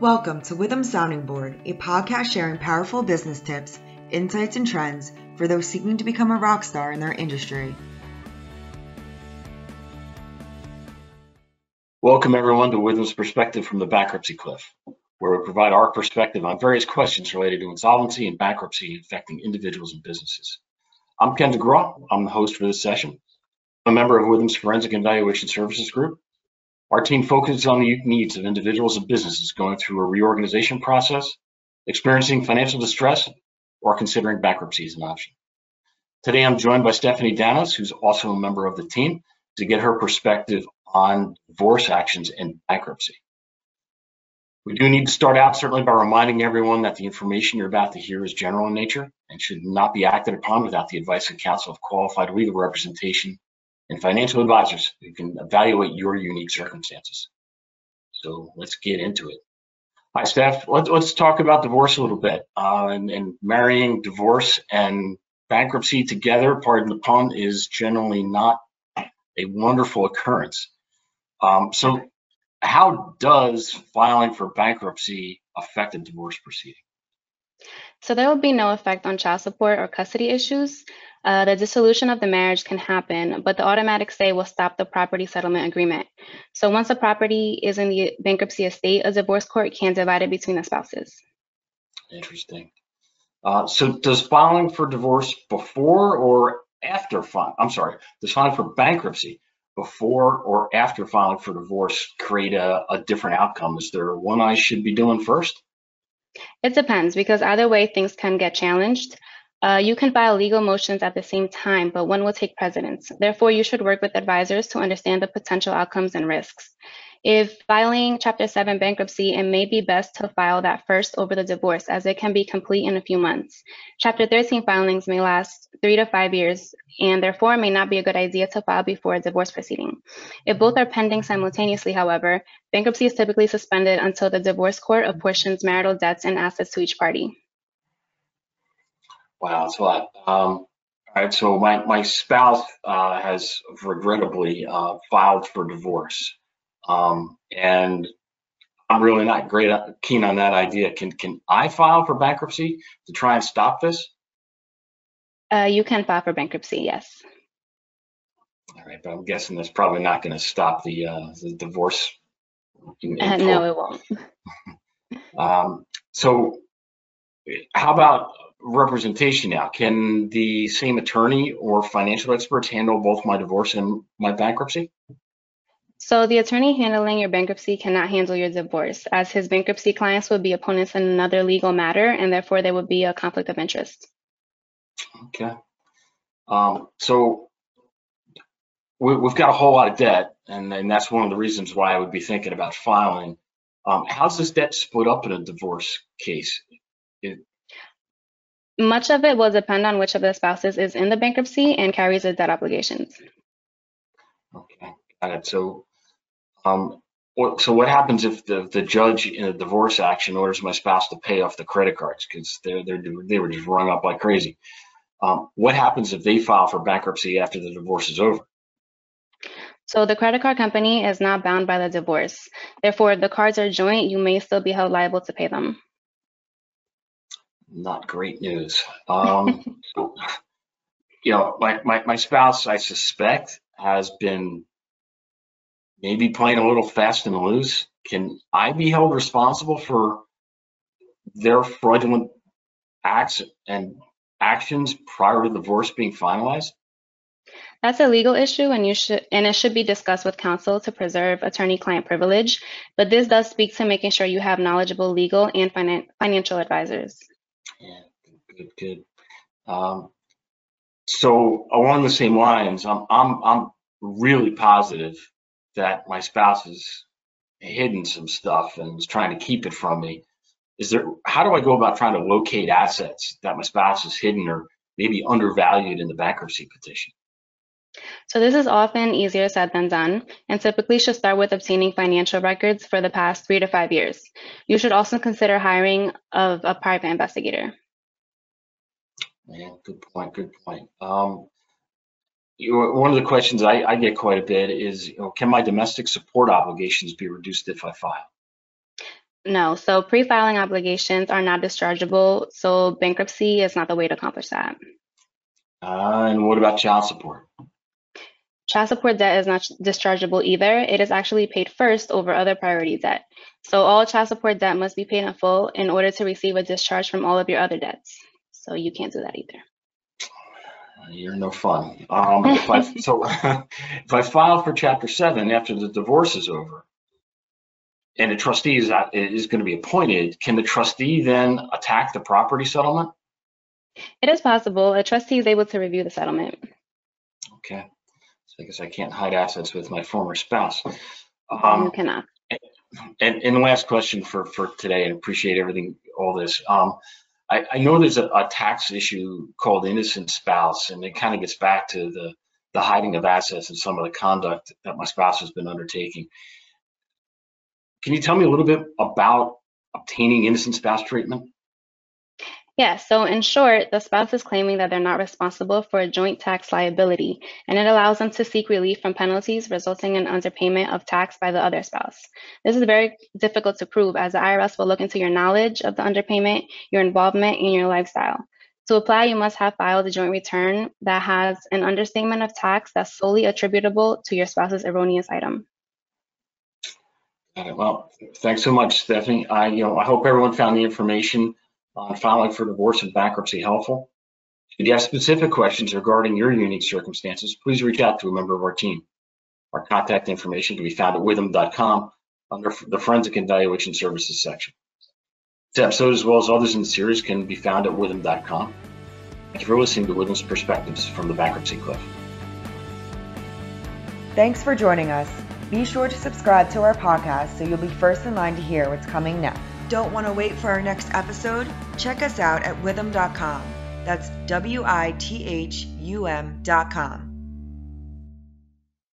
Welcome to Withum Sounding Board, a podcast sharing powerful business tips, insights, and trends for those seeking to become a rock star in their industry. Welcome, everyone, to Withum's Perspective from the Bankruptcy Cliff, where we provide our perspective on various questions related to insolvency and bankruptcy affecting individuals and businesses. I'm Ken DeGraw. I'm the host for this session. I'm a member of Withum's Forensic Evaluation Services Group, our team focuses on the needs of individuals and businesses going through a reorganization process, experiencing financial distress, or considering bankruptcy as an option. Today, I'm joined by Stephanie Danos, who's also a member of the team, to get her perspective on divorce actions and bankruptcy. We do need to start out certainly by reminding everyone that the information you're about to hear is general in nature and should not be acted upon without the advice and counsel of qualified legal representation and financial advisors who can evaluate your unique circumstances. So let's get into it. Hi, Steph. Let's, let's talk about divorce a little bit uh, and, and marrying divorce and bankruptcy together, pardon the pun, is generally not a wonderful occurrence. Um, so how does filing for bankruptcy affect a divorce proceeding? So there will be no effect on child support or custody issues. Uh, the dissolution of the marriage can happen, but the automatic stay will stop the property settlement agreement. So once a property is in the bankruptcy estate, a divorce court can divide it between the spouses. Interesting. Uh, so does filing for divorce before or after filing, I'm sorry, does filing for bankruptcy before or after filing for divorce create a, a different outcome? Is there one I should be doing first? It depends because either way things can get challenged. Uh, you can file legal motions at the same time, but one will take precedence. Therefore, you should work with advisors to understand the potential outcomes and risks. If filing Chapter 7 bankruptcy, it may be best to file that first over the divorce as it can be complete in a few months. Chapter 13 filings may last three to five years and therefore may not be a good idea to file before a divorce proceeding. If both are pending simultaneously, however, bankruptcy is typically suspended until the divorce court apportions marital debts and assets to each party. Wow, that's a lot. Um, all right, so my, my spouse uh, has regrettably uh, filed for divorce. Um, and I'm really not great uh, keen on that idea. Can can I file for bankruptcy to try and stop this? Uh, you can file for bankruptcy, yes. All right, but I'm guessing that's probably not going to stop the, uh, the divorce. In, in uh, no, it won't. um, so, how about representation now? Can the same attorney or financial experts handle both my divorce and my bankruptcy? So the attorney handling your bankruptcy cannot handle your divorce, as his bankruptcy clients would be opponents in another legal matter, and therefore there would be a conflict of interest. Okay. Um, so we, have got a whole lot of debt, and, and that's one of the reasons why I would be thinking about filing. Um, how's this debt split up in a divorce case? It, much of it will depend on which of the spouses is in the bankruptcy and carries the debt obligations. Okay, got it. So, um, what, so what happens if the, the judge in a divorce action orders my spouse to pay off the credit cards because they're, they're, they were just rung up like crazy? Um, what happens if they file for bankruptcy after the divorce is over? So the credit card company is not bound by the divorce. Therefore, if the cards are joint, you may still be held liable to pay them not great news. Um, you know, my, my, my spouse, I suspect, has been maybe playing a little fast and loose. Can I be held responsible for their fraudulent acts and actions prior to the divorce being finalized? That's a legal issue and you should and it should be discussed with counsel to preserve attorney-client privilege, but this does speak to making sure you have knowledgeable legal and finan- financial advisors. Yeah, good, good. Um, so along the same lines, I'm I'm I'm really positive that my spouse has hidden some stuff and is trying to keep it from me. Is there how do I go about trying to locate assets that my spouse has hidden or maybe undervalued in the bankruptcy petition? So this is often easier said than done, and typically should start with obtaining financial records for the past three to five years. You should also consider hiring of a private investigator. Yeah, good point. Good point. Um, one of the questions I, I, get quite a bit is, you know, can my domestic support obligations be reduced if I file? No, so pre-filing obligations are not dischargeable, so bankruptcy is not the way to accomplish that. Uh, and what about child support? Child support debt is not dischargeable either. It is actually paid first over other priority debt. So all child support debt must be paid in full in order to receive a discharge from all of your other debts. So you can't do that either. You're no fun. Um, if I, so if I file for Chapter 7 after the divorce is over and a trustee is, is going to be appointed, can the trustee then attack the property settlement? It is possible. A trustee is able to review the settlement. Okay. So I guess I can't hide assets with my former spouse. you Um, cannot. and, and last question for, for today, and appreciate everything, all this. Um, I, I know there's a, a tax issue called innocent spouse, and it kind of gets back to the, the hiding of assets and some of the conduct that my spouse has been undertaking. Can you tell me a little bit about obtaining innocent spouse treatment? Yeah, so in short, the spouse is claiming that they're not responsible for a joint tax liability, and it allows them to seek relief from penalties resulting in underpayment of tax by the other spouse. This is very difficult to prove as the IRS will look into your knowledge of the underpayment, your involvement, and your lifestyle. To apply, you must have filed a joint return that has an understatement of tax that's solely attributable to your spouse's erroneous item. Well, thanks so much, Stephanie. I, you know, I hope everyone found the information on filing for divorce and bankruptcy helpful. If you have specific questions regarding your unique circumstances, please reach out to a member of our team. Our contact information can be found at withum.com under the Forensic Evaluation Services section. This episode, as well as others in the series, can be found at withum.com. Thank you for listening to Withum's Perspectives from the Bankruptcy Cliff. Thanks for joining us. Be sure to subscribe to our podcast so you'll be first in line to hear what's coming next. Don't want to wait for our next episode? Check us out at withum.com. That's W I T H U M.com.